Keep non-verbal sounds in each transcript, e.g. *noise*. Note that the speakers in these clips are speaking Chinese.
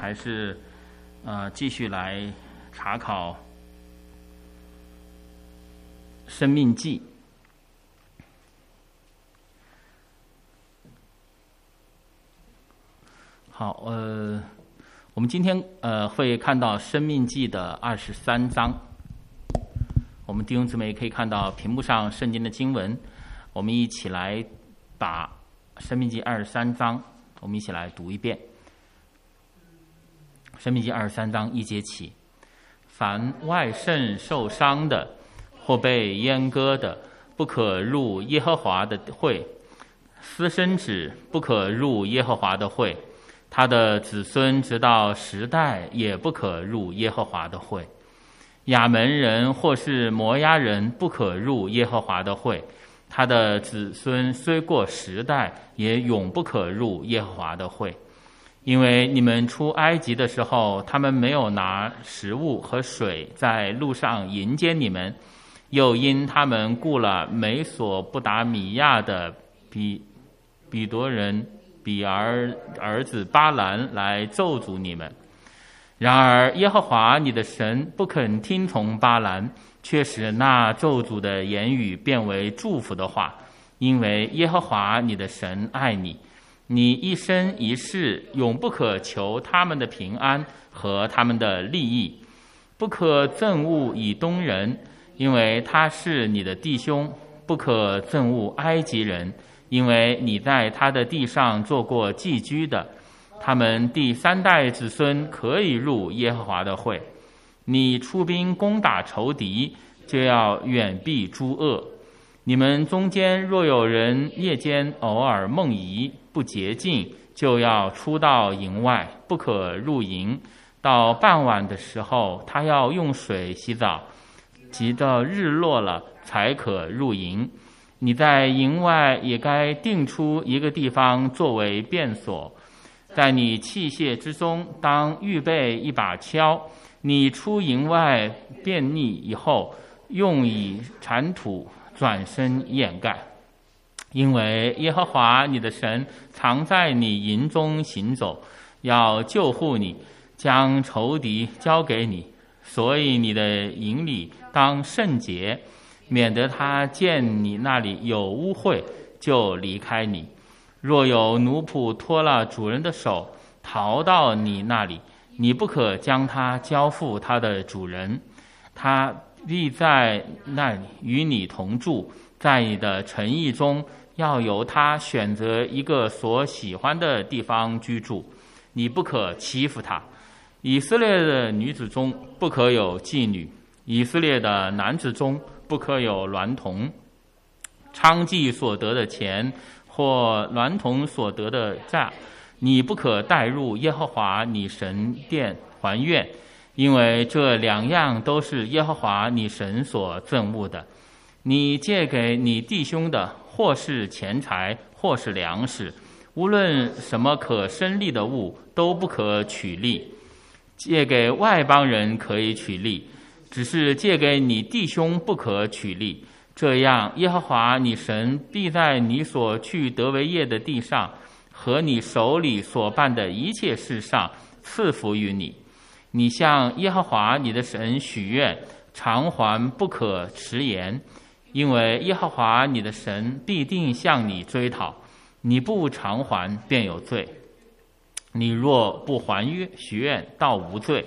还是呃继续来查考《生命记》。好，呃，我们今天呃会看到《生命记》的二十三章。我们弟兄姊妹可以看到屏幕上圣经的经文，我们一起来把《生命记》二十三章，我们一起来读一遍。《生命记》二十三章一节起：凡外肾受伤的，或被阉割的，不可入耶和华的会；私生子不可入耶和华的会；他的子孙直到时代也不可入耶和华的会。亚门人或是摩押人不可入耶和华的会，他的子孙虽过时代，也永不可入耶和华的会，因为你们出埃及的时候，他们没有拿食物和水在路上迎接你们，又因他们雇了美索不达米亚的比比多人比儿儿子巴兰来咒诅你们。然而，耶和华你的神不肯听从巴兰，却使那咒诅的言语变为祝福的话，因为耶和华你的神爱你，你一生一世永不可求他们的平安和他们的利益，不可憎恶以东人，因为他是你的弟兄；不可憎恶埃及人，因为你在他的地上做过寄居的。他们第三代子孙可以入耶和华的会。你出兵攻打仇敌，就要远避诸恶。你们中间若有人夜间偶尔梦遗不洁净，就要出到营外，不可入营。到傍晚的时候，他要用水洗澡，直到日落了才可入营。你在营外也该定出一个地方作为便所。在你器械之中，当预备一把锹。你出营外便溺以后，用以铲土，转身掩盖。因为耶和华你的神常在你营中行走，要救护你，将仇敌交给你。所以你的营里当圣洁，免得他见你那里有污秽，就离开你。若有奴仆脱了主人的手，逃到你那里，你不可将他交付他的主人，他立在那里与你同住，在你的诚意中，要由他选择一个所喜欢的地方居住，你不可欺负他。以色列的女子中不可有妓女，以色列的男子中不可有娈童，娼妓所得的钱。或娈童所得的债，你不可带入耶和华你神殿还愿，因为这两样都是耶和华你神所憎恶的。你借给你弟兄的，或是钱财，或是粮食，无论什么可生利的物，都不可取利。借给外邦人可以取利，只是借给你弟兄不可取利。这样，耶和华你神必在你所去得为业的地上，和你手里所办的一切事上赐福于你。你向耶和华你的神许愿，偿还不可迟延，因为耶和华你的神必定向你追讨。你不偿还，便有罪。你若不还约许愿，倒无罪。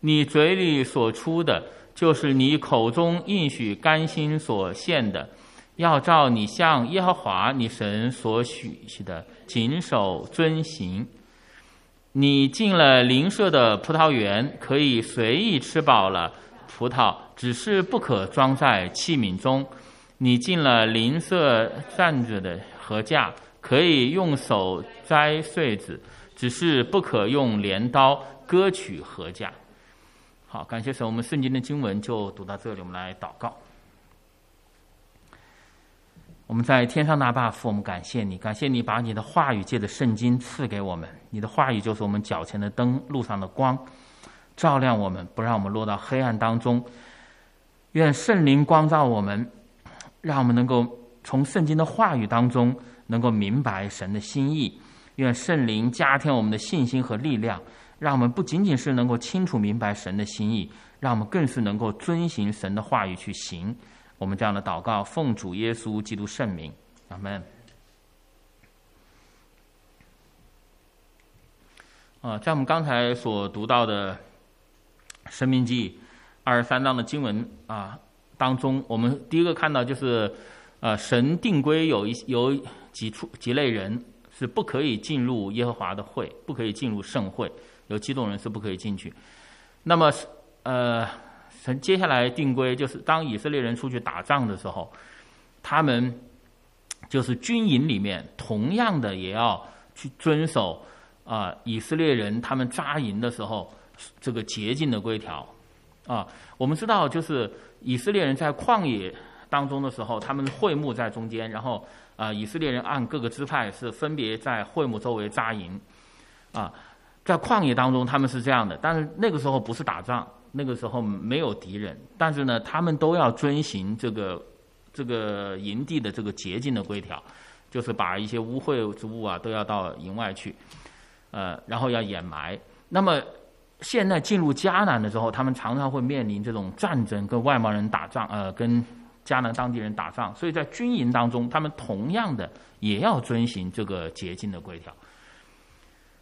你嘴里所出的。就是你口中应许甘心所献的，要照你向耶和华你神所许的谨守遵行。你进了邻舍的葡萄园，可以随意吃饱了葡萄，只是不可装在器皿中。你进了邻舍站着的禾架，可以用手摘穗子，只是不可用镰刀割取禾架。好，感谢神，我们圣经的经文就读到这里。我们来祷告。我们在天上大爸父，我们感谢你，感谢你把你的话语借着圣经赐给我们。你的话语就是我们脚前的灯，路上的光，照亮我们，不让我们落到黑暗当中。愿圣灵光照我们，让我们能够从圣经的话语当中能够明白神的心意。愿圣灵加添我们的信心和力量。让我们不仅仅是能够清楚明白神的心意，让我们更是能够遵行神的话语去行。我们这样的祷告，奉主耶稣基督圣名，阿门。啊，在我们刚才所读到的《生命记》二十三章的经文啊当中，我们第一个看到就是，呃，神定规有一有几处几类人是不可以进入耶和华的会，不可以进入圣会，有几种人是不可以进去。那么，呃，神接下来定规就是，当以色列人出去打仗的时候，他们就是军营里面同样的也要去遵守。啊，以色列人他们扎营的时候，这个洁净的规条，啊，我们知道就是以色列人在旷野当中的时候，他们会幕在中间，然后啊，以色列人按各个支派是分别在会幕周围扎营，啊，在旷野当中他们是这样的，但是那个时候不是打仗，那个时候没有敌人，但是呢，他们都要遵循这个这个营地的这个洁净的规条，就是把一些污秽之物啊都要到营外去。呃，然后要掩埋。那么现在进入迦南的时候，他们常常会面临这种战争，跟外邦人打仗，呃，跟迦南当地人打仗。所以在军营当中，他们同样的也要遵循这个洁净的规条。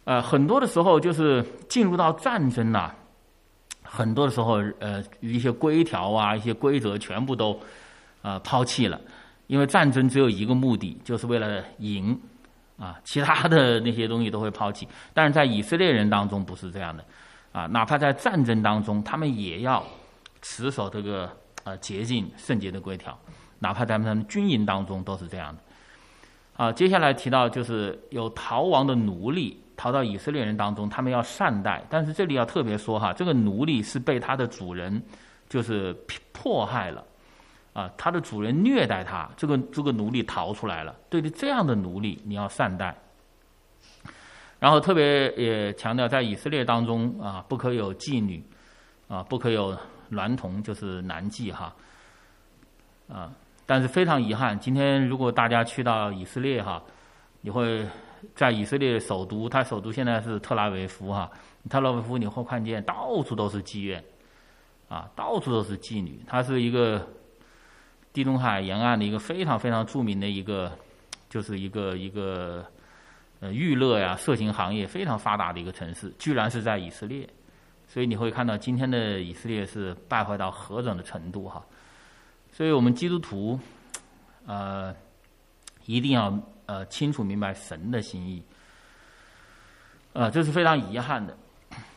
呃，很多的时候就是进入到战争呐，很多的时候，呃，一些规条啊，一些规则全部都呃抛弃了，因为战争只有一个目的，就是为了赢。啊，其他的那些东西都会抛弃，但是在以色列人当中不是这样的，啊，哪怕在战争当中，他们也要持守这个呃洁净圣洁的规条，哪怕在他们军营当中都是这样的。啊，接下来提到就是有逃亡的奴隶逃到以色列人当中，他们要善待，但是这里要特别说哈，这个奴隶是被他的主人就是迫害了。啊，他的主人虐待他，这个这个奴隶逃出来了。对于这样的奴隶，你要善待。然后特别也强调，在以色列当中啊，不可有妓女，啊，不可有娈童，就是男妓哈。啊，但是非常遗憾，今天如果大家去到以色列哈，你会在以色列首都，它首都现在是特拉维夫哈，特拉维夫你会看见到处都是妓院，啊，到处都是妓女，它是一个。地中海沿岸的一个非常非常著名的一个，就是一个一个呃娱乐呀、色情行业非常发达的一个城市，居然是在以色列，所以你会看到今天的以色列是败坏到何等的程度哈。所以我们基督徒，呃，一定要呃清楚明白神的心意，呃，这是非常遗憾的。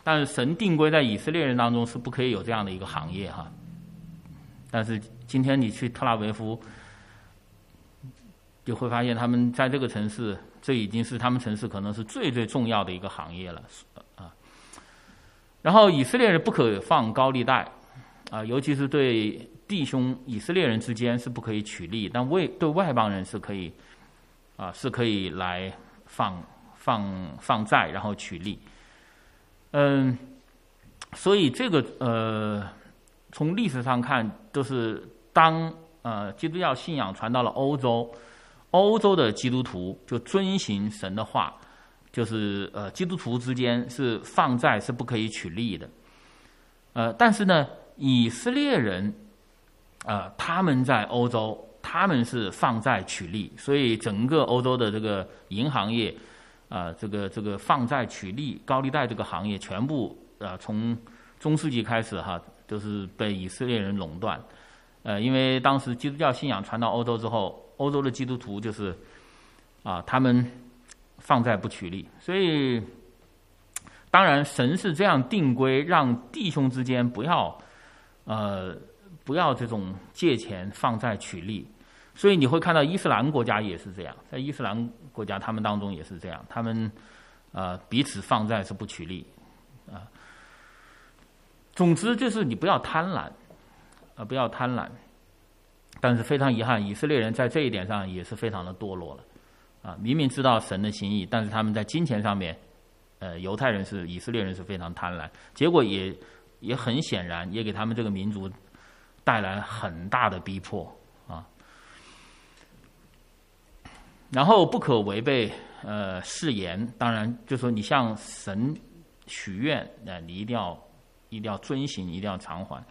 但是神定规在以色列人当中是不可以有这样的一个行业哈，但是。今天你去特拉维夫，就会发现他们在这个城市，这已经是他们城市可能是最最重要的一个行业了啊。然后以色列人不可放高利贷啊，尤其是对弟兄以色列人之间是不可以取利，但为对外邦人是可以啊，是可以来放放放债然后取利。嗯，所以这个呃，从历史上看都是。当呃基督教信仰传到了欧洲，欧洲的基督徒就遵循神的话，就是呃基督徒之间是放债是不可以取利的，呃但是呢以色列人，呃他们在欧洲他们是放债取利，所以整个欧洲的这个银行业，啊这个这个放债取利高利贷这个行业全部啊从中世纪开始哈都是被以色列人垄断。呃，因为当时基督教信仰传到欧洲之后，欧洲的基督徒就是，啊，他们放债不取利，所以当然神是这样定规，让弟兄之间不要，呃，不要这种借钱放债取利，所以你会看到伊斯兰国家也是这样，在伊斯兰国家他们当中也是这样，他们呃彼此放债是不取利，啊，总之就是你不要贪婪。啊，不要贪婪，但是非常遗憾，以色列人在这一点上也是非常的堕落了，啊，明明知道神的心意，但是他们在金钱上面，呃，犹太人是以色列人是非常贪婪，结果也也很显然，也给他们这个民族带来很大的逼迫啊。然后不可违背呃誓言，当然就说你向神许愿，那你一定要一定要遵行，一定要偿还。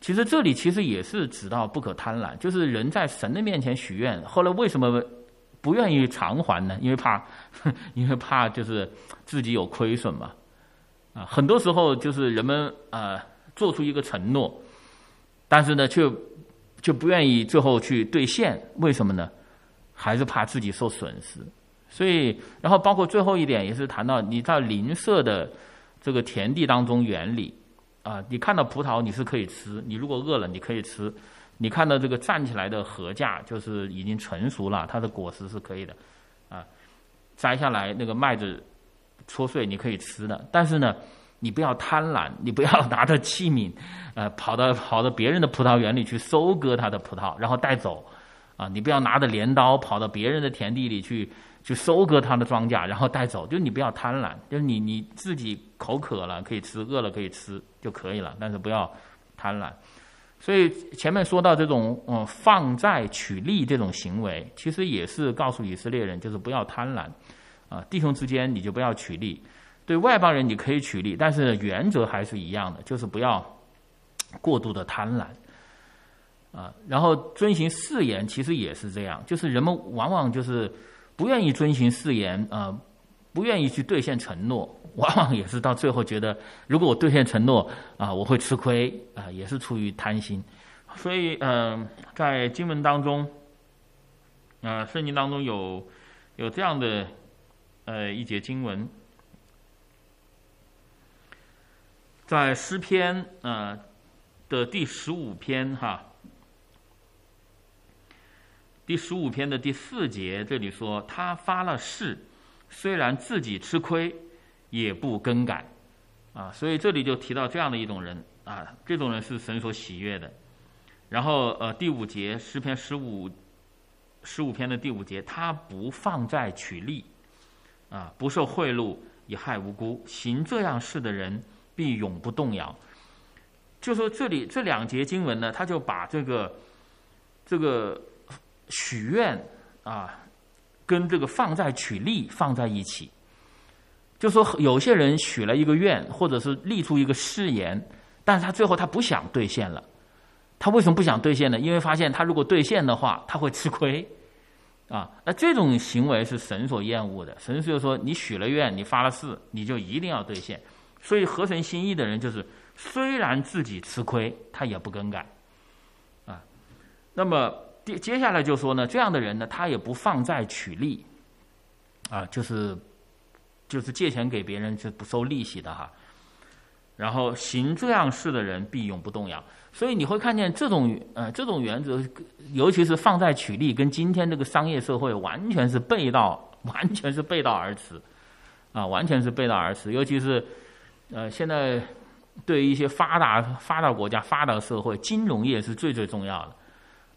其实这里其实也是指到不可贪婪，就是人在神的面前许愿，后来为什么不愿意偿还呢？因为怕，*laughs* 因为怕就是自己有亏损嘛。啊，很多时候就是人们呃做出一个承诺，但是呢却就不愿意最后去兑现，为什么呢？还是怕自己受损失。所以，然后包括最后一点也是谈到你在邻舍的这个田地当中园里啊，你看到葡萄你是可以吃，你如果饿了你可以吃，你看到这个站起来的禾稼就是已经成熟了，它的果实是可以的啊，摘下来那个麦子搓碎你可以吃的，但是呢，你不要贪婪，你不要拿着器皿呃跑到跑到别人的葡萄园里去收割他的葡萄，然后带走啊，你不要拿着镰刀跑到别人的田地里去。去收割他的庄稼，然后带走。就你不要贪婪，就是你你自己口渴了可以吃，饿了可以吃就可以了，但是不要贪婪。所以前面说到这种嗯放债取利这种行为，其实也是告诉以色列人，就是不要贪婪啊，弟兄之间你就不要取利，对外邦人你可以取利，但是原则还是一样的，就是不要过度的贪婪啊。然后遵循誓言，其实也是这样，就是人们往往就是。不愿意遵循誓言啊，不愿意去兑现承诺，往往也是到最后觉得，如果我兑现承诺啊，我会吃亏啊，也是出于贪心。所以，嗯，在经文当中，啊，圣经当中有有这样的呃一节经文，在诗篇啊的第十五篇哈。第十五篇的第四节，这里说他发了誓，虽然自己吃亏，也不更改，啊，所以这里就提到这样的一种人啊，这种人是神所喜悦的。然后呃，第五节诗篇十五十五篇的第五节，他不放债取利，啊，不受贿赂以害无辜，行这样事的人必永不动摇。就说这里这两节经文呢，他就把这个这个。许愿啊，跟这个放债取利放在一起，就说有些人许了一个愿，或者是立出一个誓言，但是他最后他不想兑现了。他为什么不想兑现呢？因为发现他如果兑现的话，他会吃亏啊。那这种行为是神所厌恶的。神就说：你许了愿，你发了誓，你就一定要兑现。所以合神心意的人，就是虽然自己吃亏，他也不更改啊。那么。接接下来就说呢，这样的人呢，他也不放债取利，啊，就是就是借钱给别人是不收利息的哈。然后行这样事的人必永不动摇。所以你会看见这种呃这种原则，尤其是放债取利，跟今天这个商业社会完全是背道，*laughs* 完全是背道而驰，啊，完全是背道而驰。尤其是呃现在对于一些发达发达国家、发达社会，金融业是最最重要的。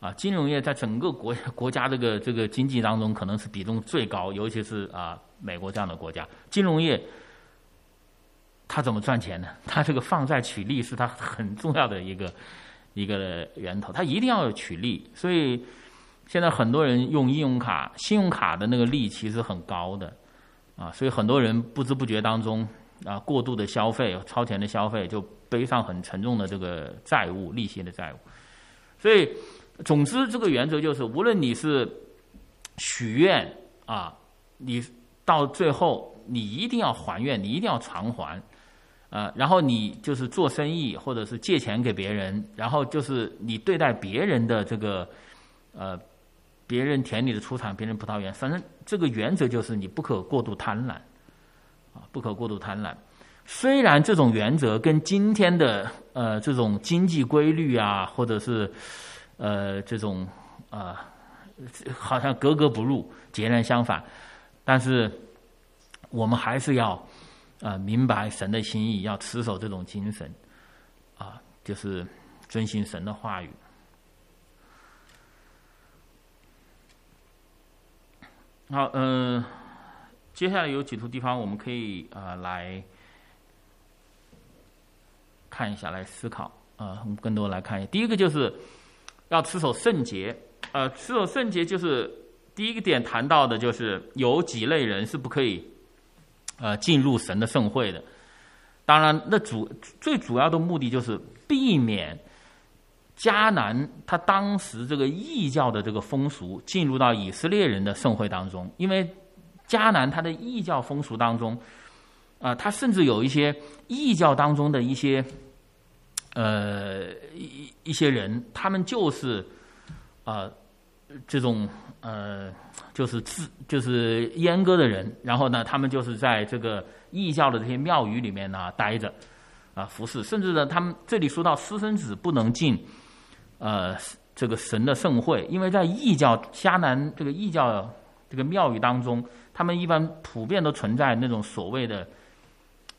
啊，金融业在整个国 *laughs* 国家这个这个经济当中，可能是比重最高，尤其是啊美国这样的国家，金融业它怎么赚钱呢？它这个放债取利是它很重要的一个一个源头，它一定要取利。所以现在很多人用信用卡，信用卡的那个利其实很高的啊，所以很多人不知不觉当中啊过度的消费、超前的消费，就背上很沉重的这个债务、利息的债务，所以。总之，这个原则就是，无论你是许愿啊，你到最后你一定要还愿，你一定要偿还，呃，然后你就是做生意或者是借钱给别人，然后就是你对待别人的这个呃，别人田里的出产，别人葡萄园，反正这个原则就是你不可过度贪婪，啊，不可过度贪婪。虽然这种原则跟今天的呃这种经济规律啊，或者是呃，这种啊，好像格格不入，截然相反。但是我们还是要啊明白神的心意，要持守这种精神啊，就是遵循神的话语。好，嗯，接下来有几处地方我们可以啊来看一下，来思考啊，我们更多来看一下。第一个就是。要持守圣洁，呃，持守圣洁就是第一个点谈到的，就是有几类人是不可以呃进入神的盛会的。当然，那主最主要的目的就是避免迦南他当时这个异教的这个风俗进入到以色列人的盛会当中，因为迦南他的异教风俗当中，啊，他甚至有一些异教当中的一些。呃，一一些人，他们就是啊，这种呃，就是自就是阉割的人，然后呢，他们就是在这个异教的这些庙宇里面呢待着啊服侍，甚至呢，他们这里说到私生子不能进呃这个神的盛会，因为在异教迦南这个异教这个庙宇当中，他们一般普遍都存在那种所谓的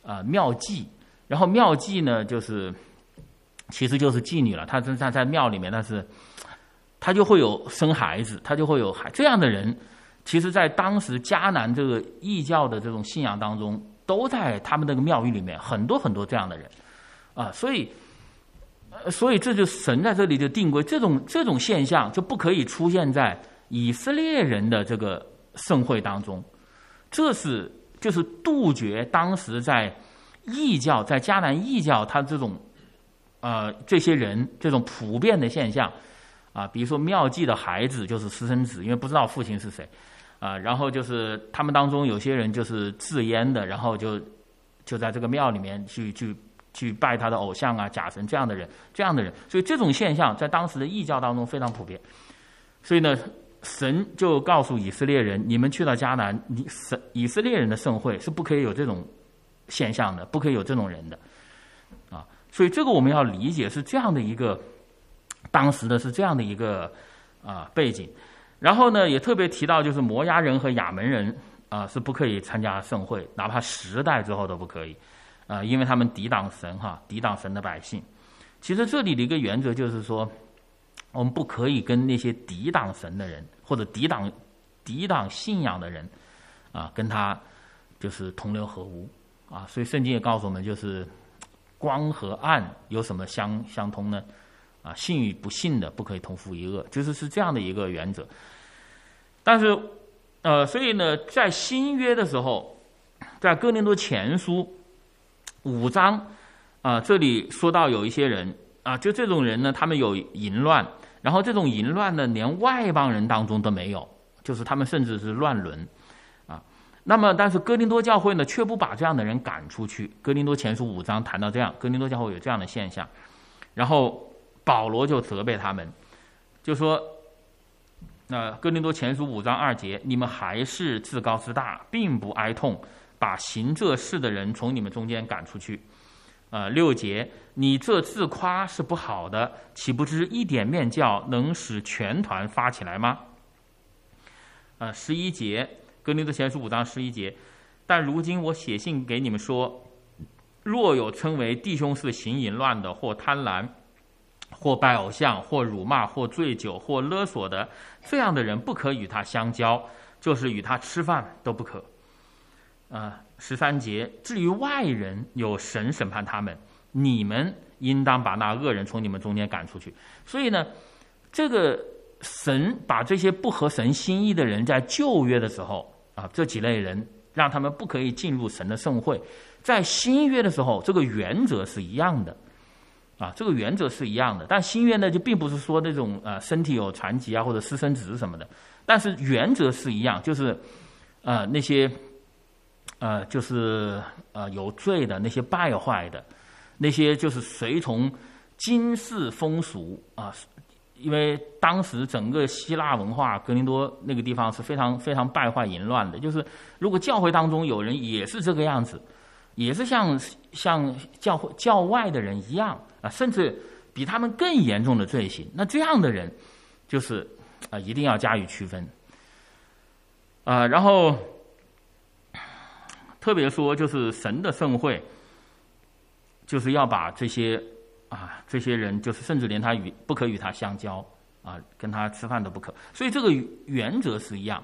啊庙妓，然后庙妓呢就是。其实就是妓女了，她在在庙里面，但是她就会有生孩子，她就会有孩这样的人，其实，在当时迦南这个异教的这种信仰当中，都在他们那个庙宇里面，很多很多这样的人啊，所以，所以这就神在这里就定规，这种这种现象就不可以出现在以色列人的这个盛会当中，这是就是杜绝当时在异教在迦南异教他这种。呃，这些人这种普遍的现象，啊，比如说庙妓的孩子就是私生子，因为不知道父亲是谁，啊，然后就是他们当中有些人就是自阉的，然后就就在这个庙里面去去去拜他的偶像啊、假神这样的人，这样的人，所以这种现象在当时的异教当中非常普遍。所以呢，神就告诉以色列人：你们去到迦南，你神以色列人的盛会是不可以有这种现象的，不可以有这种人的。所以这个我们要理解是这样的一个，当时的是这样的一个啊背景，然后呢也特别提到就是摩押人和亚门人啊是不可以参加盛会，哪怕十代之后都不可以啊，因为他们抵挡神哈，抵挡神的百姓。其实这里的一个原则就是说，我们不可以跟那些抵挡神的人或者抵挡抵挡信仰的人啊跟他就是同流合污啊。所以圣经也告诉我们就是。光和暗有什么相相通呢？啊，信与不信的不可以同父一恶，就是是这样的一个原则。但是，呃，所以呢，在新约的时候，在哥林多前书五章啊，这里说到有一些人啊，就这种人呢，他们有淫乱，然后这种淫乱呢，连外邦人当中都没有，就是他们甚至是乱伦。那么，但是哥林多教会呢，却不把这样的人赶出去。哥林多前书五章谈到这样，哥林多教会有这样的现象，然后保罗就责备他们，就说：“那哥林多前书五章二节，你们还是自高自大，并不哀痛，把行这事的人从你们中间赶出去。”啊，六节，你这自夸是不好的，岂不知一点面教能使全团发起来吗？啊，十一节。格林德前书五章十一节，但如今我写信给你们说，若有称为弟兄是行淫乱的，或贪婪，或拜偶像，或辱骂，或醉酒，或勒索的，这样的人不可与他相交，就是与他吃饭都不可。啊，十三节，至于外人，有神审判他们，你们应当把那恶人从你们中间赶出去。所以呢，这个神把这些不合神心意的人，在旧约的时候。啊，这几类人让他们不可以进入神的盛会，在新约的时候，这个原则是一样的，啊，这个原则是一样的。但新约呢，就并不是说那种呃身体有残疾啊或者私生子什么的，但是原则是一样，就是呃那些呃就是呃有罪的那些败坏的那些就是随从今世风俗啊。因为当时整个希腊文化，格林多那个地方是非常非常败坏淫乱的。就是如果教会当中有人也是这个样子，也是像像教会教外的人一样啊，甚至比他们更严重的罪行，那这样的人就是啊一定要加以区分啊。然后特别说，就是神的盛会，就是要把这些。啊，这些人就是甚至连他与不可与他相交啊，跟他吃饭都不可。所以这个原则是一样，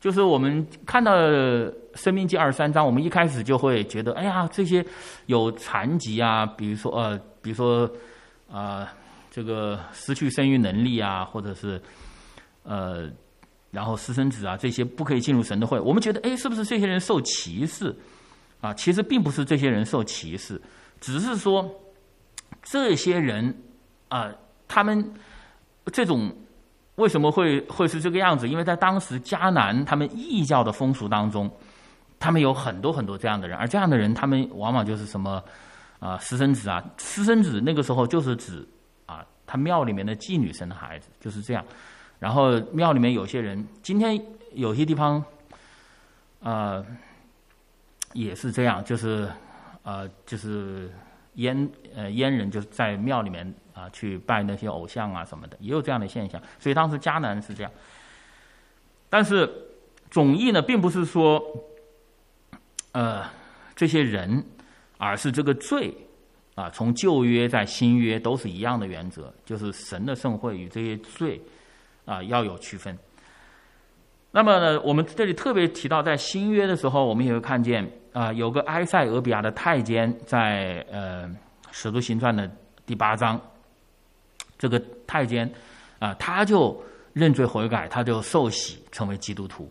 就是我们看到《生命记》二十三章，我们一开始就会觉得，哎呀，这些有残疾啊，比如说呃，比如说啊，这个失去生育能力啊，或者是呃，然后私生子啊，这些不可以进入神的会。我们觉得，哎，是不是这些人受歧视啊，其实并不是这些人受歧视，只是说这些人啊，他们这种为什么会会是这个样子？因为在当时迦南他们异教的风俗当中，他们有很多很多这样的人，而这样的人，他们往往就是什么啊私生子啊，私生子那个时候就是指啊他庙里面的妓女生的孩子，就是这样。然后庙里面有些人，今天有些地方啊。也是这样，就是呃，就是阉呃阉人，就是在庙里面啊去拜那些偶像啊什么的，也有这样的现象。所以当时迦南是这样，但是总义呢，并不是说呃这些人，而是这个罪啊，从旧约在新约都是一样的原则，就是神的圣会与这些罪啊要有区分。那么呢，我们这里特别提到，在新约的时候，我们也会看见啊，有个埃塞俄比亚的太监，在呃《使徒行传》的第八章，这个太监啊，他就认罪悔改，他就受洗成为基督徒，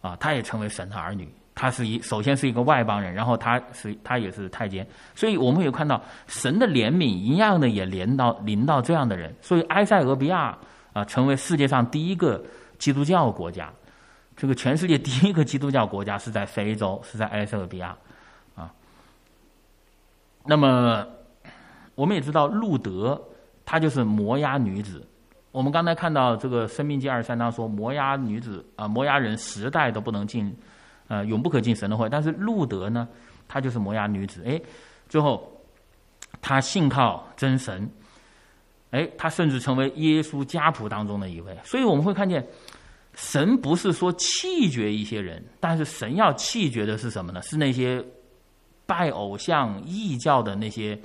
啊，他也成为神的儿女。他是一首先是一个外邦人，然后他是他也是太监，所以我们有看到神的怜悯一样的也临到临到这样的人，所以埃塞俄比亚啊，成为世界上第一个基督教国家。这个全世界第一个基督教国家是在非洲，是在埃塞俄比亚，啊。那么我们也知道路德，她就是摩押女子。我们刚才看到这个《生命记》二十三章说，摩押女子啊，摩押人十代都不能进，呃，永不可进神的会。但是路德呢，她就是摩押女子。哎，最后她信靠真神，哎，她甚至成为耶稣家谱当中的一位。所以我们会看见。神不是说弃绝一些人，但是神要弃绝的是什么呢？是那些拜偶像、异教的那些、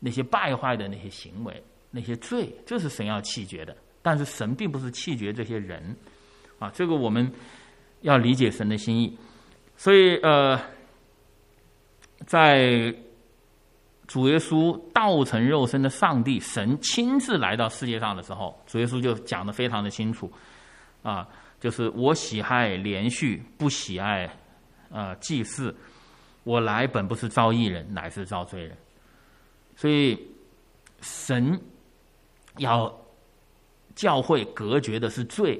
那些败坏的那些行为、那些罪，这是神要弃绝的。但是神并不是弃绝这些人，啊，这个我们要理解神的心意。所以，呃，在主耶稣道成肉身的上帝神亲自来到世界上的时候，主耶稣就讲的非常的清楚，啊。就是我喜爱连续，不喜爱，呃，祭祀。我来本不是招义人，乃是招罪人。所以，神要教会隔绝的是罪，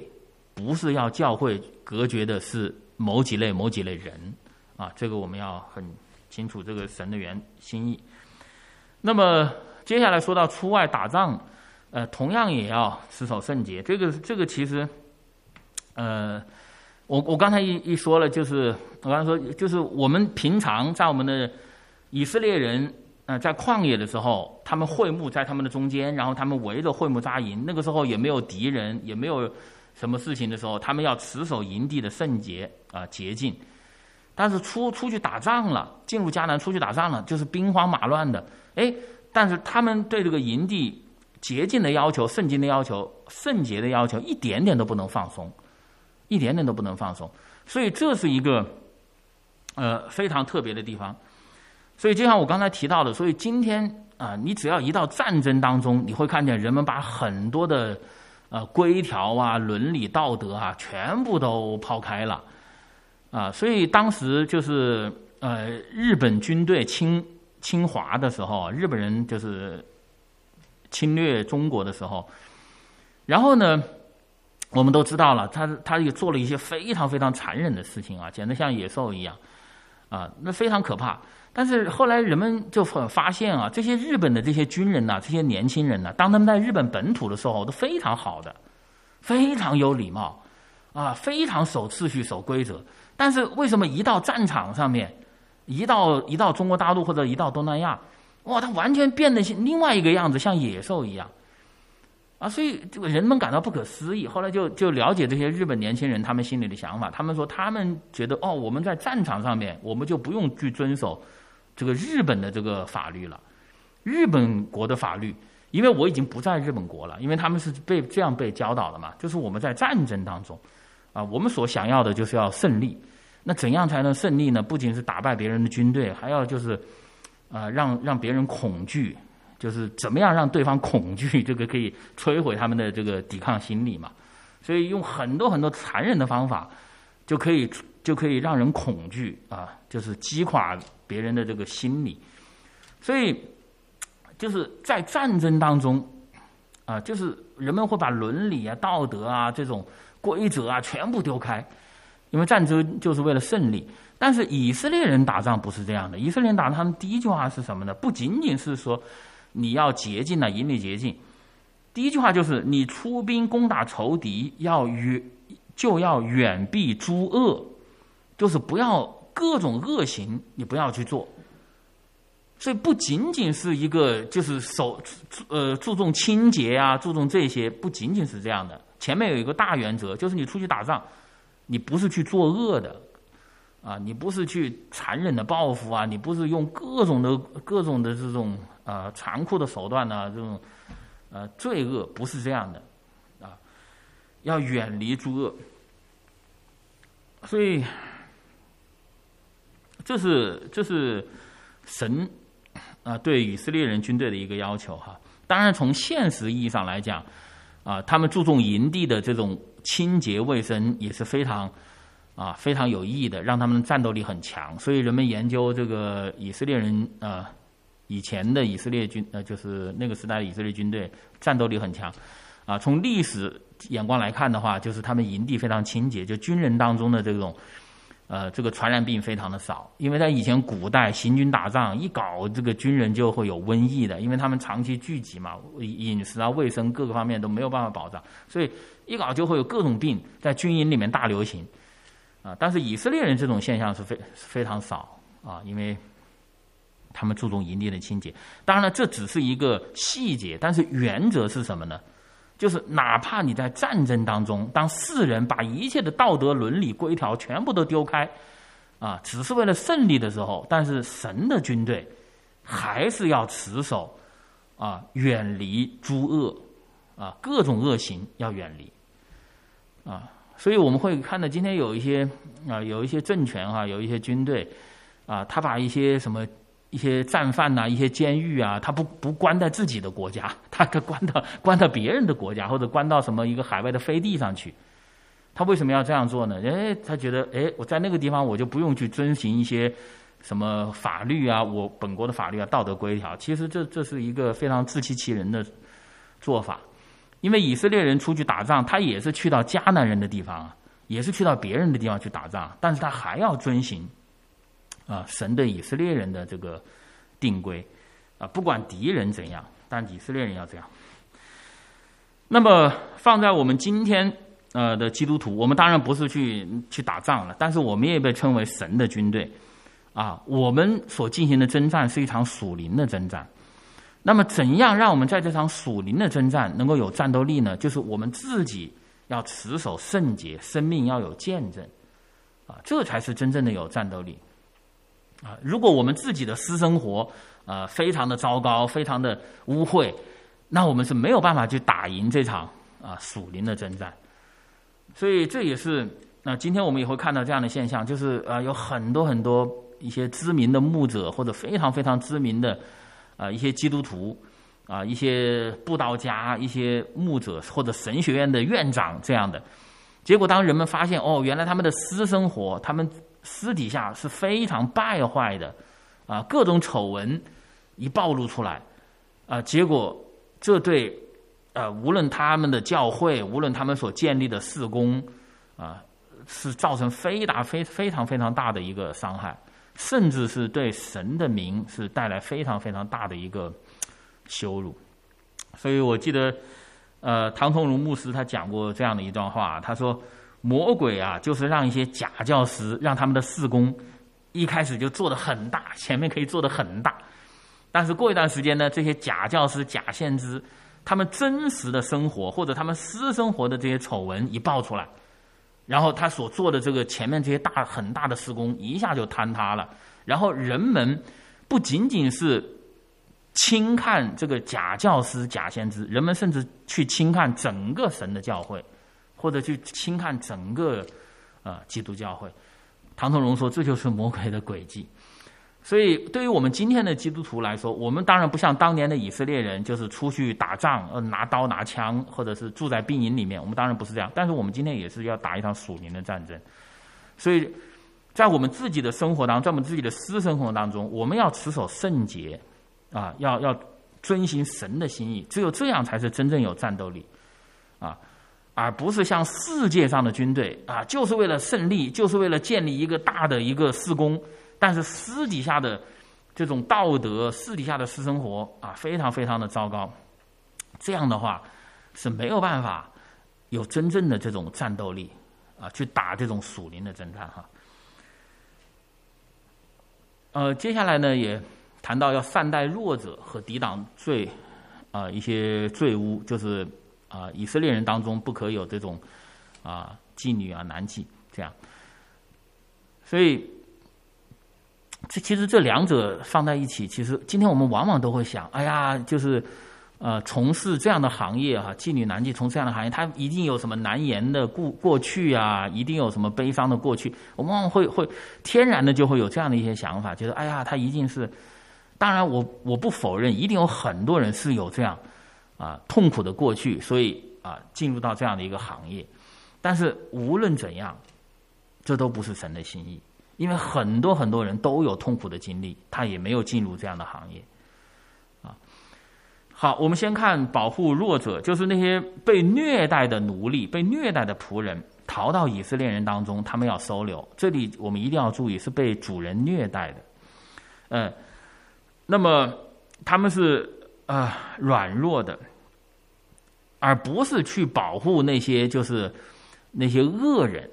不是要教会隔绝的是某几类某几类人。啊，这个我们要很清楚这个神的原心意。那么，接下来说到出外打仗，呃，同样也要持守圣洁。这个，这个其实。呃，我我刚才一一说了，就是我刚才说，就是我们平常在我们的以色列人呃在旷野的时候，他们会幕在他们的中间，然后他们围着会幕扎营。那个时候也没有敌人，也没有什么事情的时候，他们要持守营地的圣洁啊洁净。但是出出去打仗了，进入迦南出去打仗了，就是兵荒马乱的。哎，但是他们对这个营地洁净的要求、圣经的要求、圣洁的要求，一点点都不能放松。一点点都不能放松，所以这是一个呃非常特别的地方。所以就像我刚才提到的，所以今天啊，你只要一到战争当中，你会看见人们把很多的呃规条啊、伦理道德啊，全部都抛开了啊。所以当时就是呃日本军队侵侵华的时候，日本人就是侵略中国的时候，然后呢？我们都知道了，他他也做了一些非常非常残忍的事情啊，简直像野兽一样，啊，那非常可怕。但是后来人们就发现啊，这些日本的这些军人呐，这些年轻人呐，当他们在日本本土的时候，都非常好的，非常有礼貌，啊，非常守秩序、守规则。但是为什么一到战场上面，一到一到中国大陆或者一到东南亚，哇，他完全变得像另外一个样子，像野兽一样。啊，所以这个人们感到不可思议。后来就就了解这些日本年轻人他们心里的想法。他们说，他们觉得哦，我们在战场上面，我们就不用去遵守这个日本的这个法律了，日本国的法律。因为我已经不在日本国了，因为他们是被这样被教导的嘛。就是我们在战争当中，啊，我们所想要的就是要胜利。那怎样才能胜利呢？不仅是打败别人的军队，还要就是啊，让让别人恐惧。就是怎么样让对方恐惧，*laughs* 这个可以摧毁他们的这个抵抗心理嘛？所以用很多很多残忍的方法，就可以就可以让人恐惧啊，就是击垮别人的这个心理。所以，就是在战争当中，啊，就是人们会把伦理啊、道德啊这种规则啊全部丢开，因为战争就是为了胜利。但是以色列人打仗不是这样的，以色列人打仗，他们第一句话是什么呢？不仅仅是说你要洁净了，引领洁净。第一句话就是你出兵攻打仇敌，要远就要远避诸恶，就是不要各种恶行，你不要去做。所以不仅仅是一个就是守呃注重清洁啊，注重这些，不仅仅是这样的。前面有一个大原则，就是你出去打仗，你不是去作恶的。啊，你不是去残忍的报复啊，你不是用各种的各种的这种呃残酷的手段呢，这种呃罪恶不是这样的，啊，要远离诸恶，所以这是这是神啊对以色列人军队的一个要求哈。当然，从现实意义上来讲，啊，他们注重营地的这种清洁卫生也是非常。啊，非常有意义的，让他们战斗力很强。所以人们研究这个以色列人啊，以前的以色列军呃，就是那个时代的以色列军队战斗力很强。啊，从历史眼光来看的话，就是他们营地非常清洁，就军人当中的这种呃这个传染病非常的少。因为在以前古代行军打仗一搞这个军人就会有瘟疫的，因为他们长期聚集嘛，饮食啊、卫生各个方面都没有办法保障，所以一搞就会有各种病在军营里面大流行。啊，但是以色列人这种现象是非非常少啊，因为他们注重营地的清洁。当然了，这只是一个细节，但是原则是什么呢？就是哪怕你在战争当中，当世人把一切的道德伦理规条全部都丢开，啊，只是为了胜利的时候，但是神的军队还是要持守啊，远离诸恶啊，各种恶行要远离啊。所以我们会看到，今天有一些啊，有一些政权哈，有一些军队啊，他把一些什么一些战犯呐，一些监狱啊，他不不关在自己的国家，*laughs* 他关到关到别人的国家，或者关到什么一个海外的飞地上去。他为什么要这样做呢？哎，他觉得哎，我在那个地方我就不用去遵循一些什么法律啊，我本国的法律啊，道德规条。其实这这是一个非常自欺欺人的做法。因为以色列人出去打仗，他也是去到迦南人的地方啊，也是去到别人的地方去打仗，但是他还要遵循啊神对以色列人的这个定规啊，不管敌人怎样，但以色列人要这样。那么放在我们今天呃的基督徒，我们当然不是去去打仗了，但是我们也被称为神的军队啊，我们所进行的征战是一场属灵的征战。那么，怎样让我们在这场属灵的征战能够有战斗力呢？就是我们自己要持守圣洁，生命要有见证，啊，这才是真正的有战斗力。啊，如果我们自己的私生活啊非常的糟糕，非常的污秽，那我们是没有办法去打赢这场啊属灵的征战。所以，这也是那今天我们也会看到这样的现象，就是啊，有很多很多一些知名的牧者或者非常非常知名的。啊，一些基督徒，啊，一些布道家，一些牧者或者神学院的院长这样的，结果当人们发现哦，原来他们的私生活，他们私底下是非常败坏的，啊，各种丑闻一暴露出来，啊，结果这对，呃，无论他们的教会，无论他们所建立的事工，啊，是造成非大非非常非常大的一个伤害。甚至是对神的名是带来非常非常大的一个羞辱，所以我记得，呃，唐崇荣牧师他讲过这样的一段话，他说：“魔鬼啊，就是让一些假教师，让他们的事工一开始就做的很大，前面可以做的很大，但是过一段时间呢，这些假教师、假先知，他们真实的生活或者他们私生活的这些丑闻一爆出来。”然后他所做的这个前面这些大很大的施工一下就坍塌了，然后人们不仅仅是轻看这个假教师、假先知，人们甚至去轻看整个神的教会，或者去轻看整个呃基督教会。唐崇荣说，这就是魔鬼的诡计。所以，对于我们今天的基督徒来说，我们当然不像当年的以色列人，就是出去打仗，呃，拿刀拿枪，或者是住在兵营里面。我们当然不是这样，但是我们今天也是要打一场属灵的战争。所以，在我们自己的生活当中，在我们自己的私生活当中，我们要持守圣洁，啊，要要遵循神的心意，只有这样才是真正有战斗力，啊，而不是像世界上的军队啊，就是为了胜利，就是为了建立一个大的一个施工，但是私底下的这种道德，私底下的私生活啊，非常非常的糟糕，这样的话是没有办法有真正的这种战斗力啊，去打这种属灵的侦探哈。呃，接下来呢，也谈到要善待弱者和抵挡罪，啊，一些罪污，就是啊，以色列人当中不可有这种啊妓女啊、男妓这样。所以，这其实这两者放在一起，其实今天我们往往都会想，哎呀，就是。呃，从事这样的行业哈，妓女、男妓，从事这样的行业，他一定有什么难言的过过去啊，一定有什么悲伤的过去。我们往往会会天然的就会有这样的一些想法，觉得哎呀，他一定是。当然，我我不否认，一定有很多人是有这样啊痛苦的过去，所以啊进入到这样的一个行业。但是无论怎样，这都不是神的心意，因为很多很多人都有痛苦的经历，他也没有进入这样的行业。好，我们先看保护弱者，就是那些被虐待的奴隶、被虐待的仆人，逃到以色列人当中，他们要收留。这里我们一定要注意，是被主人虐待的。嗯，那么他们是啊软弱的，而不是去保护那些就是那些恶人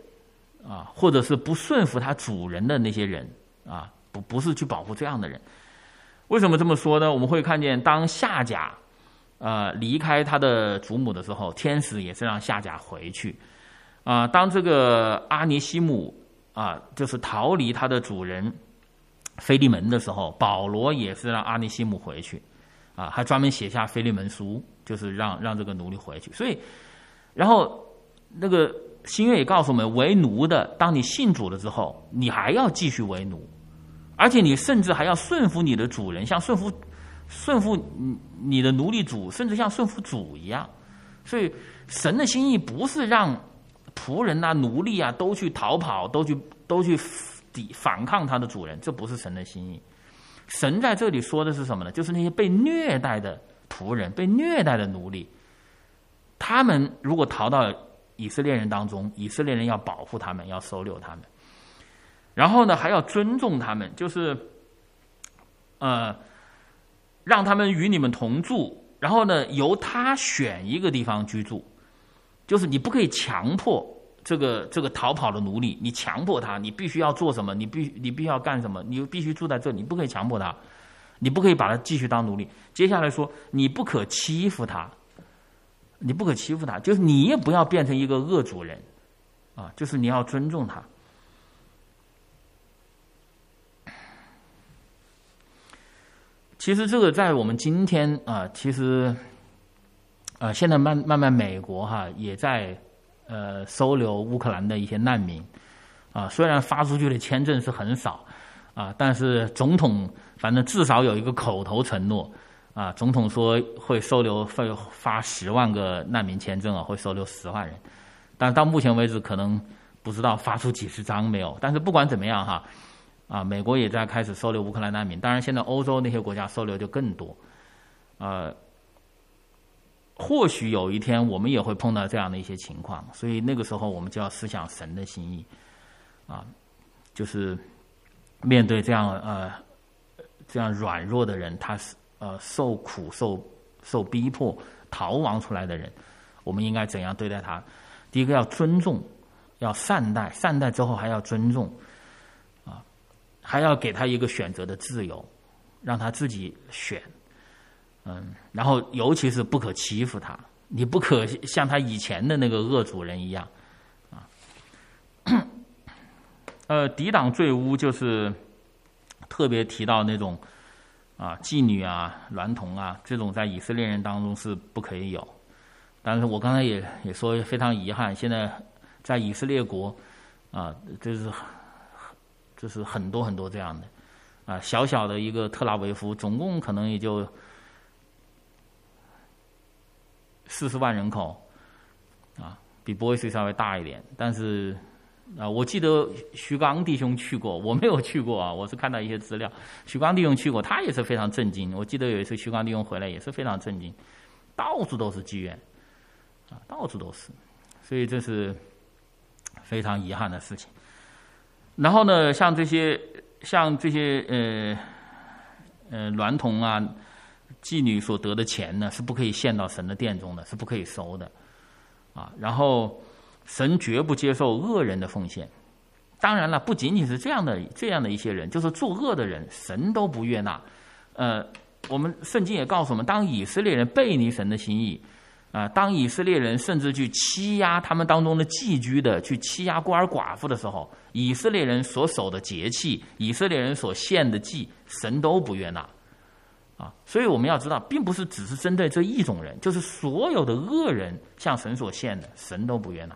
啊，或者是不顺服他主人的那些人啊，不不是去保护这样的人。为什么这么说呢？我们会看见，当夏甲，呃，离开他的祖母的时候，天使也是让夏甲回去。啊，当这个阿尼西姆啊，就是逃离他的主人菲利门的时候，保罗也是让阿尼西姆回去。啊，还专门写下菲利门书，就是让让这个奴隶回去。所以，然后那个新月也告诉我们，为奴的，当你信主了之后，你还要继续为奴。而且你甚至还要顺服你的主人，像顺服顺服你你的奴隶主，甚至像顺服主一样。所以神的心意不是让仆人呐、奴隶啊都去逃跑，都去都去抵反抗他的主人，这不是神的心意。神在这里说的是什么呢？就是那些被虐待的仆人、被虐待的奴隶，他们如果逃到以色列人当中，以色列人要保护他们，要收留他们。然后呢，还要尊重他们，就是，呃，让他们与你们同住。然后呢，由他选一个地方居住，就是你不可以强迫这个这个逃跑的奴隶，你强迫他，你必须要做什么，你必你必须要干什么，你必须住在这里，你不可以强迫他，你不可以把他继续当奴隶。接下来说，你不可欺负他，你不可欺负他，就是你也不要变成一个恶主人，啊，就是你要尊重他。其实这个在我们今天啊，其实，呃，现在慢慢慢美国哈也在呃收留乌克兰的一些难民，啊，虽然发出去的签证是很少，啊，但是总统反正至少有一个口头承诺，啊，总统说会收留会发十万个难民签证啊，会收留十万人，但到目前为止可能不知道发出几十张没有，但是不管怎么样哈。啊，美国也在开始收留乌克兰难民，当然现在欧洲那些国家收留就更多。呃，或许有一天我们也会碰到这样的一些情况，所以那个时候我们就要思想神的心意，啊，就是面对这样呃这样软弱的人，他是呃受苦受受逼迫逃亡出来的人，我们应该怎样对待他？第一个要尊重，要善待，善待之后还要尊重。啊还要给他一个选择的自由，让他自己选，嗯，然后尤其是不可欺负他，你不可像他以前的那个恶主人一样，啊，呃，抵挡罪污就是特别提到那种啊妓女啊、娈童啊这种在以色列人当中是不可以有，但是我刚才也也说非常遗憾，现在在以色列国啊，就是。就是很多很多这样的，啊，小小的一个特拉维夫，总共可能也就四十万人口，啊，比波伊斯稍微大一点，但是啊，我记得徐刚弟兄去过，*laughs* 我没有去过啊，我是看到一些资料，徐刚弟兄去过，他也是非常震惊。我记得有一次徐刚弟兄回来也是非常震惊，到处都是妓院，啊，到处都是，所以这是非常遗憾的事情。然后呢，像这些像这些呃呃娈童啊、妓女所得的钱呢，是不可以献到神的殿中的，是不可以收的，啊，然后。神绝不接受恶人的奉献，当然了，不仅仅是这样的这样的一些人，就是作恶的人，神都不悦纳。呃，我们圣经也告诉我们，当以色列人背离神的心意，啊，当以色列人甚至去欺压他们当中的寄居的，去欺压孤儿寡妇的时候，以色列人所守的节气，以色列人所献的祭，神都不悦纳。啊，所以我们要知道，并不是只是针对这一种人，就是所有的恶人向神所献的，神都不悦纳。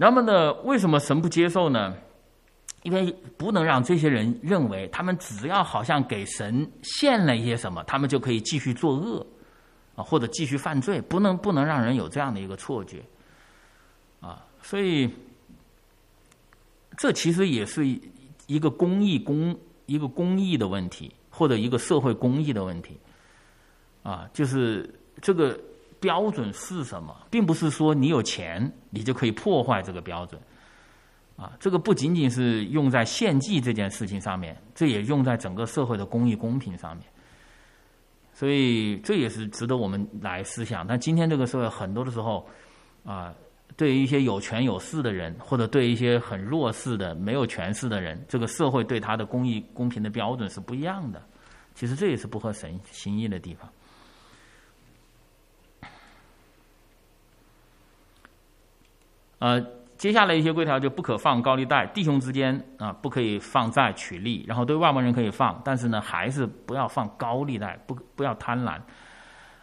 那么呢？为什么神不接受呢？因为不能让这些人认为，他们只要好像给神献了一些什么，他们就可以继续作恶啊，或者继续犯罪。不能不能让人有这样的一个错觉啊！所以，这其实也是一个公益公一个公益的问题，或者一个社会公益的问题啊，就是这个。标准是什么？并不是说你有钱，你就可以破坏这个标准，啊，这个不仅仅是用在献祭这件事情上面，这也用在整个社会的公益公平上面。所以这也是值得我们来思想。但今天这个社会很多的时候，啊，对于一些有权有势的人，或者对一些很弱势的、没有权势的人，这个社会对他的公益公平的标准是不一样的。其实这也是不合神心意的地方。呃，接下来一些规条就不可放高利贷，弟兄之间啊不可以放债取利，然后对外邦人可以放，但是呢还是不要放高利贷，不不要贪婪，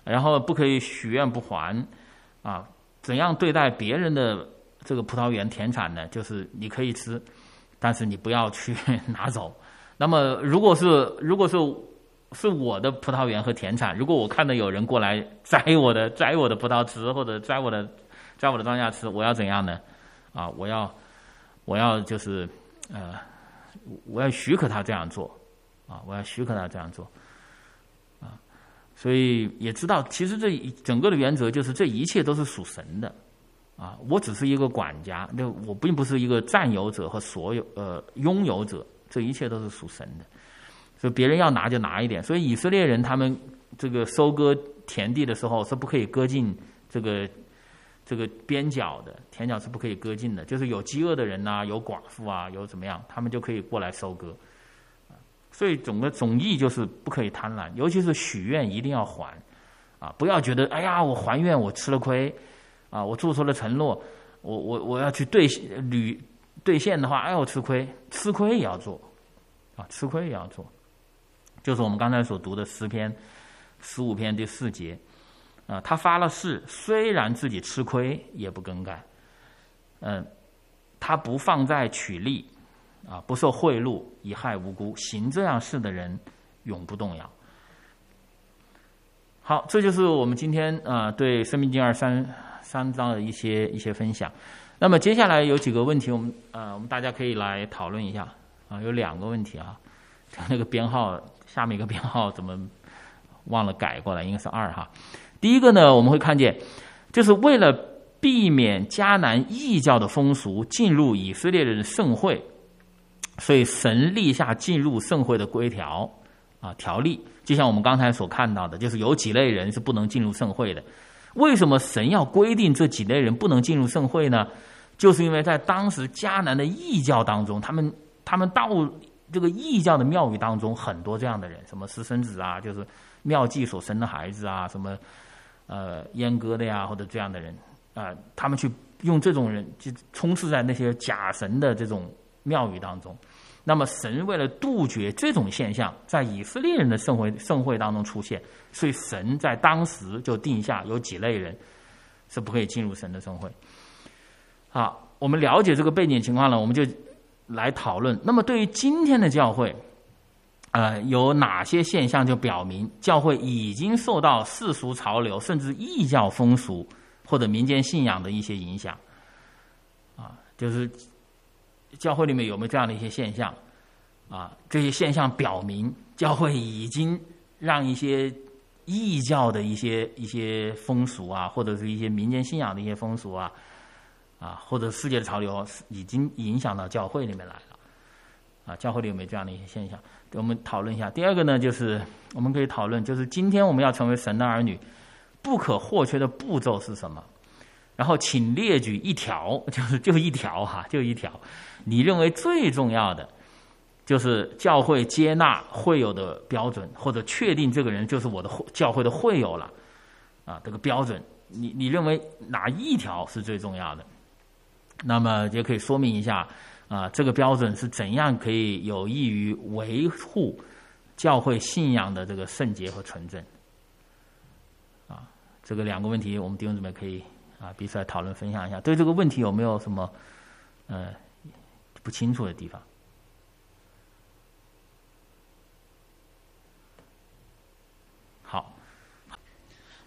然后不可以许愿不还，啊，怎样对待别人的这个葡萄园田产呢？就是你可以吃，但是你不要去 *laughs* 拿走。那么如果是如果是是我的葡萄园和田产，如果我看到有人过来摘我的摘我的葡萄吃，或者摘我的。在我的庄稼吃，我要怎样呢？啊，我要，我要就是，呃，我要许可他这样做，啊，我要许可他这样做，啊，所以也知道，其实这一整个的原则就是这一切都是属神的，啊，我只是一个管家，那我并不是一个占有者和所有呃拥有者，这一切都是属神的，所以别人要拿就拿一点。所以以色列人他们这个收割田地的时候是不可以割进这个。这个边角的田角是不可以割尽的，就是有饥饿的人呐，有寡妇啊，有怎么样，他们就可以过来收割。所以总的总意就是不可以贪婪，尤其是许愿一定要还，啊，不要觉得哎呀，我还愿我吃了亏，啊，我做出了承诺，我我我要去兑履兑现的话，哎，我吃亏，吃亏也要做，啊，吃亏也要做，就是我们刚才所读的诗篇十五篇第四节。啊，他发了誓，虽然自己吃亏，也不更改。嗯，他不放在取利，啊，不受贿赂，以害无辜。行这样事的人，永不动摇。好，这就是我们今天啊对《生命经》二三三章的一些一些分享。那么接下来有几个问题，我们呃我们大家可以来讨论一下。啊，有两个问题啊，*laughs* 那个编号下面一个编号怎么忘了改过来？应该是二哈。第一个呢，我们会看见，就是为了避免迦南异教的风俗进入以色列人的盛会，所以神立下进入盛会的规条啊条例。就像我们刚才所看到的，就是有几类人是不能进入盛会的。为什么神要规定这几类人不能进入盛会呢？就是因为在当时迦南的异教当中，他们他们到这个异教的庙宇当中，很多这样的人，什么私生子啊，就是庙妓所生的孩子啊，什么。呃，阉割的呀，或者这样的人啊，他们去用这种人就充斥在那些假神的这种庙宇当中。那么，神为了杜绝这种现象在以色列人的盛会盛会当中出现，所以神在当时就定下有几类人是不可以进入神的盛会。好，我们了解这个背景情况了，我们就来讨论。那么，对于今天的教会。呃，有哪些现象就表明教会已经受到世俗潮流甚至异教风俗或者民间信仰的一些影响？啊就是教会里面有没有这样的一些现象？啊，这些现象表明教会已经让一些异教的一些一些风俗啊，或者是一些民间信仰的一些风俗啊，啊，或者世界的潮流已经影响到教会里面来了。啊，教会里有没有这样的一些现象？我们讨论一下。第二个呢，就是我们可以讨论，就是今天我们要成为神的儿女，不可或缺的步骤是什么？然后，请列举一条，*laughs* 就是就一条哈，就一条，你认为最重要的，就是教会接纳会友的标准，或者确定这个人就是我的教会的会友了，啊，这个标准，你你认为哪一条是最重要的？那么也可以说明一下，啊，这个标准是怎样可以有益于维护教会信仰的这个圣洁和纯正？啊，这个两个问题，我们弟兄姊妹可以。啊，彼此来讨论分享一下，对这个问题有没有什么呃不清楚的地方？好，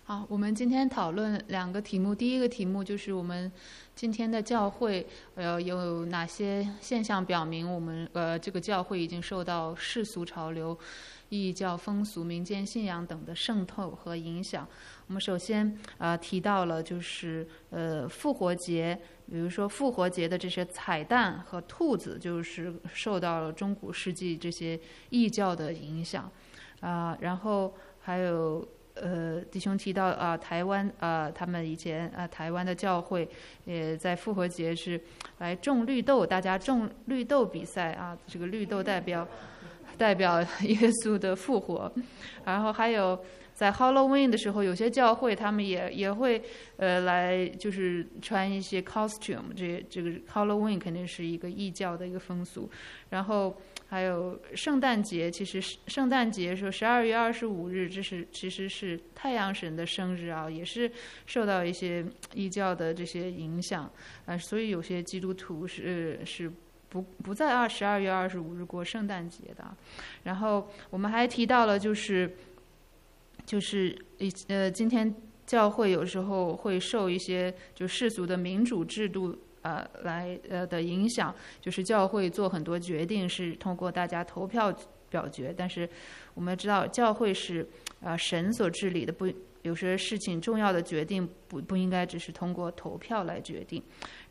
好，我们今天讨论两个题目。第一个题目就是我们今天的教会呃有哪些现象表明我们呃这个教会已经受到世俗潮流、异教风俗、民间信仰等的渗透和影响。我们首先啊提到了就是呃复活节，比如说复活节的这些彩蛋和兔子，就是受到了中古世纪这些异教的影响啊。然后还有呃弟兄提到啊台湾啊他们以前啊台湾的教会也在复活节是来种绿豆，大家种绿豆比赛啊，这个绿豆代表代表耶稣的复活，然后还有。在 Halloween 的时候，有些教会他们也也会呃来就是穿一些 costume，这这个 Halloween 肯定是一个异教的一个风俗。然后还有圣诞节，其实圣诞节说十二月二十五日，这是其实是太阳神的生日啊，也是受到一些异教的这些影响啊，所以有些基督徒是是不不在二十二月二十五日过圣诞节的。然后我们还提到了就是。就是一呃，今天教会有时候会受一些就世俗的民主制度呃来呃的影响，就是教会做很多决定是通过大家投票表决，但是我们知道教会是啊神所治理的，不有些事情重要的决定不不应该只是通过投票来决定。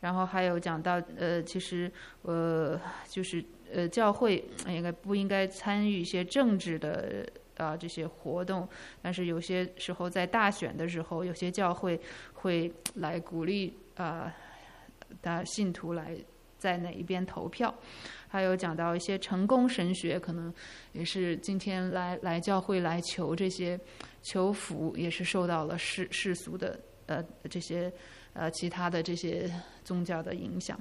然后还有讲到呃，其实呃就是呃教会应该不应该参与一些政治的。啊，这些活动，但是有些时候在大选的时候，有些教会会来鼓励啊，的信徒来在哪一边投票。还有讲到一些成功神学，可能也是今天来来教会来求这些求福，也是受到了世世俗的呃这些呃其他的这些宗教的影响。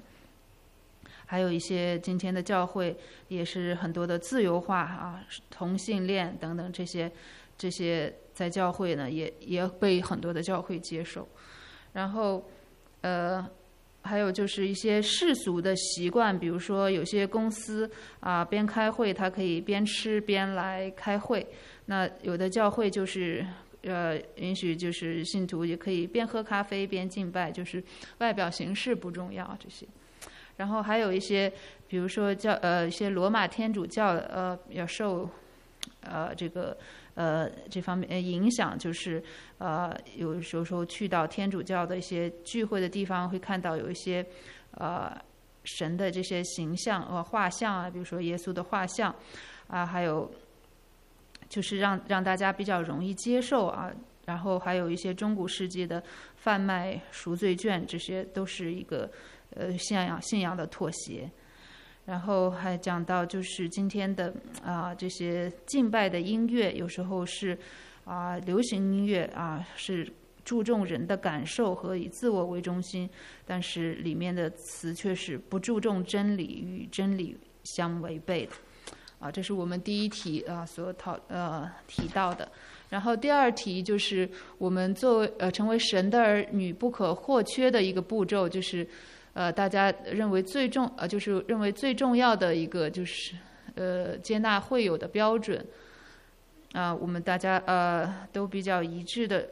还有一些今天的教会也是很多的自由化啊，同性恋等等这些，这些在教会呢也也被很多的教会接受。然后，呃，还有就是一些世俗的习惯，比如说有些公司啊边开会，他可以边吃边来开会。那有的教会就是呃允许就是信徒也可以边喝咖啡边敬拜，就是外表形式不重要这些。然后还有一些，比如说教呃一些罗马天主教呃要受，呃这个呃这方面影响，就是呃有时候去到天主教的一些聚会的地方，会看到有一些呃神的这些形象呃画像啊，比如说耶稣的画像啊，还有就是让让大家比较容易接受啊。然后还有一些中古世纪的贩卖赎罪券，这些都是一个。呃，信仰信仰的妥协，然后还讲到就是今天的啊这些敬拜的音乐，有时候是啊流行音乐啊是注重人的感受和以自我为中心，但是里面的词却是不注重真理与真理相违背的，啊，这是我们第一题啊所讨呃提到的，然后第二题就是我们作为呃成为神的儿女不可或缺的一个步骤就是。呃，大家认为最重呃，就是认为最重要的一个就是，呃，接纳会友的标准，啊，我们大家呃都比较一致的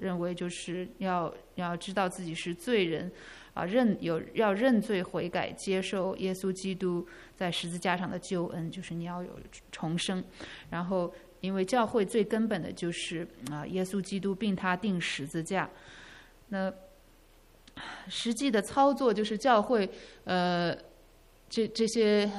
认为，就是要要知道自己是罪人，啊认有要认罪悔改，接受耶稣基督在十字架上的救恩，就是你要有重生。然后，因为教会最根本的就是啊耶稣基督并他定十字架。那实际的操作就是教会呃这这些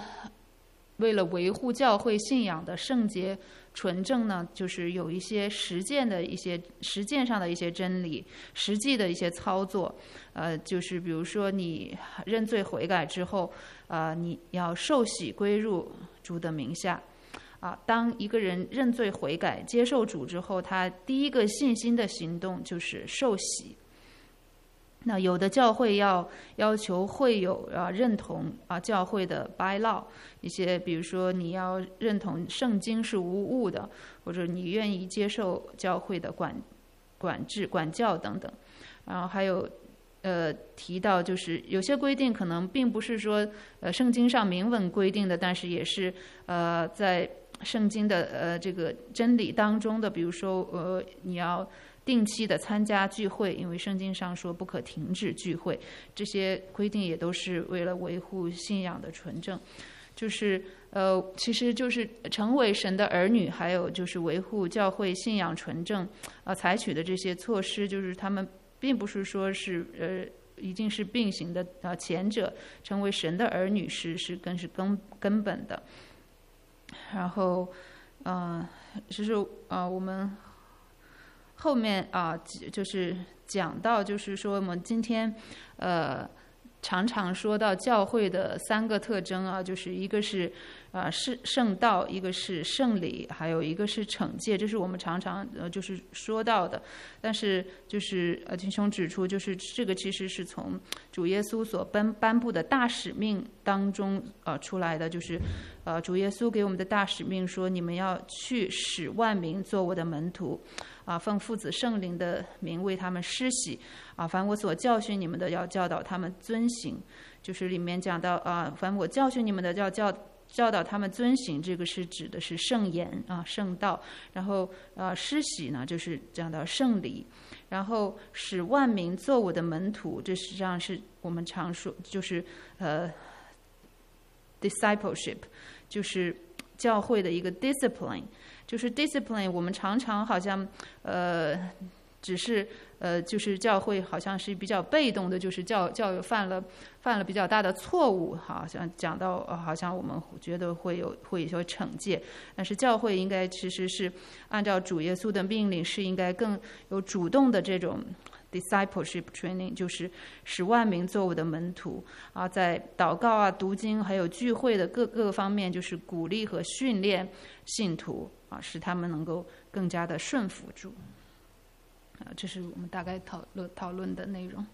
为了维护教会信仰的圣洁。纯正呢，就是有一些实践的一些实践上的一些真理，实际的一些操作，呃，就是比如说你认罪悔改之后，呃，你要受洗归入主的名下，啊，当一个人认罪悔改接受主之后，他第一个信心的行动就是受洗。那有的教会要要求会友啊认同啊教会的 by law 一些，比如说你要认同圣经是无误的，或者你愿意接受教会的管管制管教等等。然后还有呃提到就是有些规定可能并不是说呃圣经上明文规定的，但是也是呃在圣经的呃这个真理当中的，比如说呃你要。定期的参加聚会，因为圣经上说不可停止聚会，这些规定也都是为了维护信仰的纯正。就是呃，其实就是成为神的儿女，还有就是维护教会信仰纯正啊，采取的这些措施，就是他们并不是说是呃一定是并行的啊。前者成为神的儿女是是更是根根本的。然后嗯，其实啊我们。后面啊，就是讲到，就是说我们今天，呃，常常说到教会的三个特征啊，就是一个是。啊，是圣道，一个是圣礼，还有一个是惩戒，这是我们常常呃就是说到的。但是就是呃，弟兄指出，就是这个其实是从主耶稣所颁颁布的大使命当中呃出来的，就是呃主耶稣给我们的大使命说，你们要去使万民做我的门徒，啊，奉父子圣灵的名为他们施洗，啊，凡我所教训你们的，要教导他们遵行。就是里面讲到啊，凡我教训你们的，要教。教导他们遵行，这个是指的是圣言啊，圣道。然后呃，施洗呢，就是讲到圣礼。然后使万民做我的门徒，这实际上是我们常说，就是呃，discipleship，就是教会的一个 discipline，就是 discipline。我们常常好像呃。只是呃，就是教会好像是比较被动的，就是教教育犯了犯了比较大的错误，好像讲到呃好像我们觉得会有会有惩戒，但是教会应该其实是按照主耶稣的命令，是应该更有主动的这种 discipleship training，就是使万名作我的门徒啊，在祷告啊、读经还有聚会的各各个方面，就是鼓励和训练信徒啊，使他们能够更加的顺服主。啊，这是我们大概讨论讨论的内容。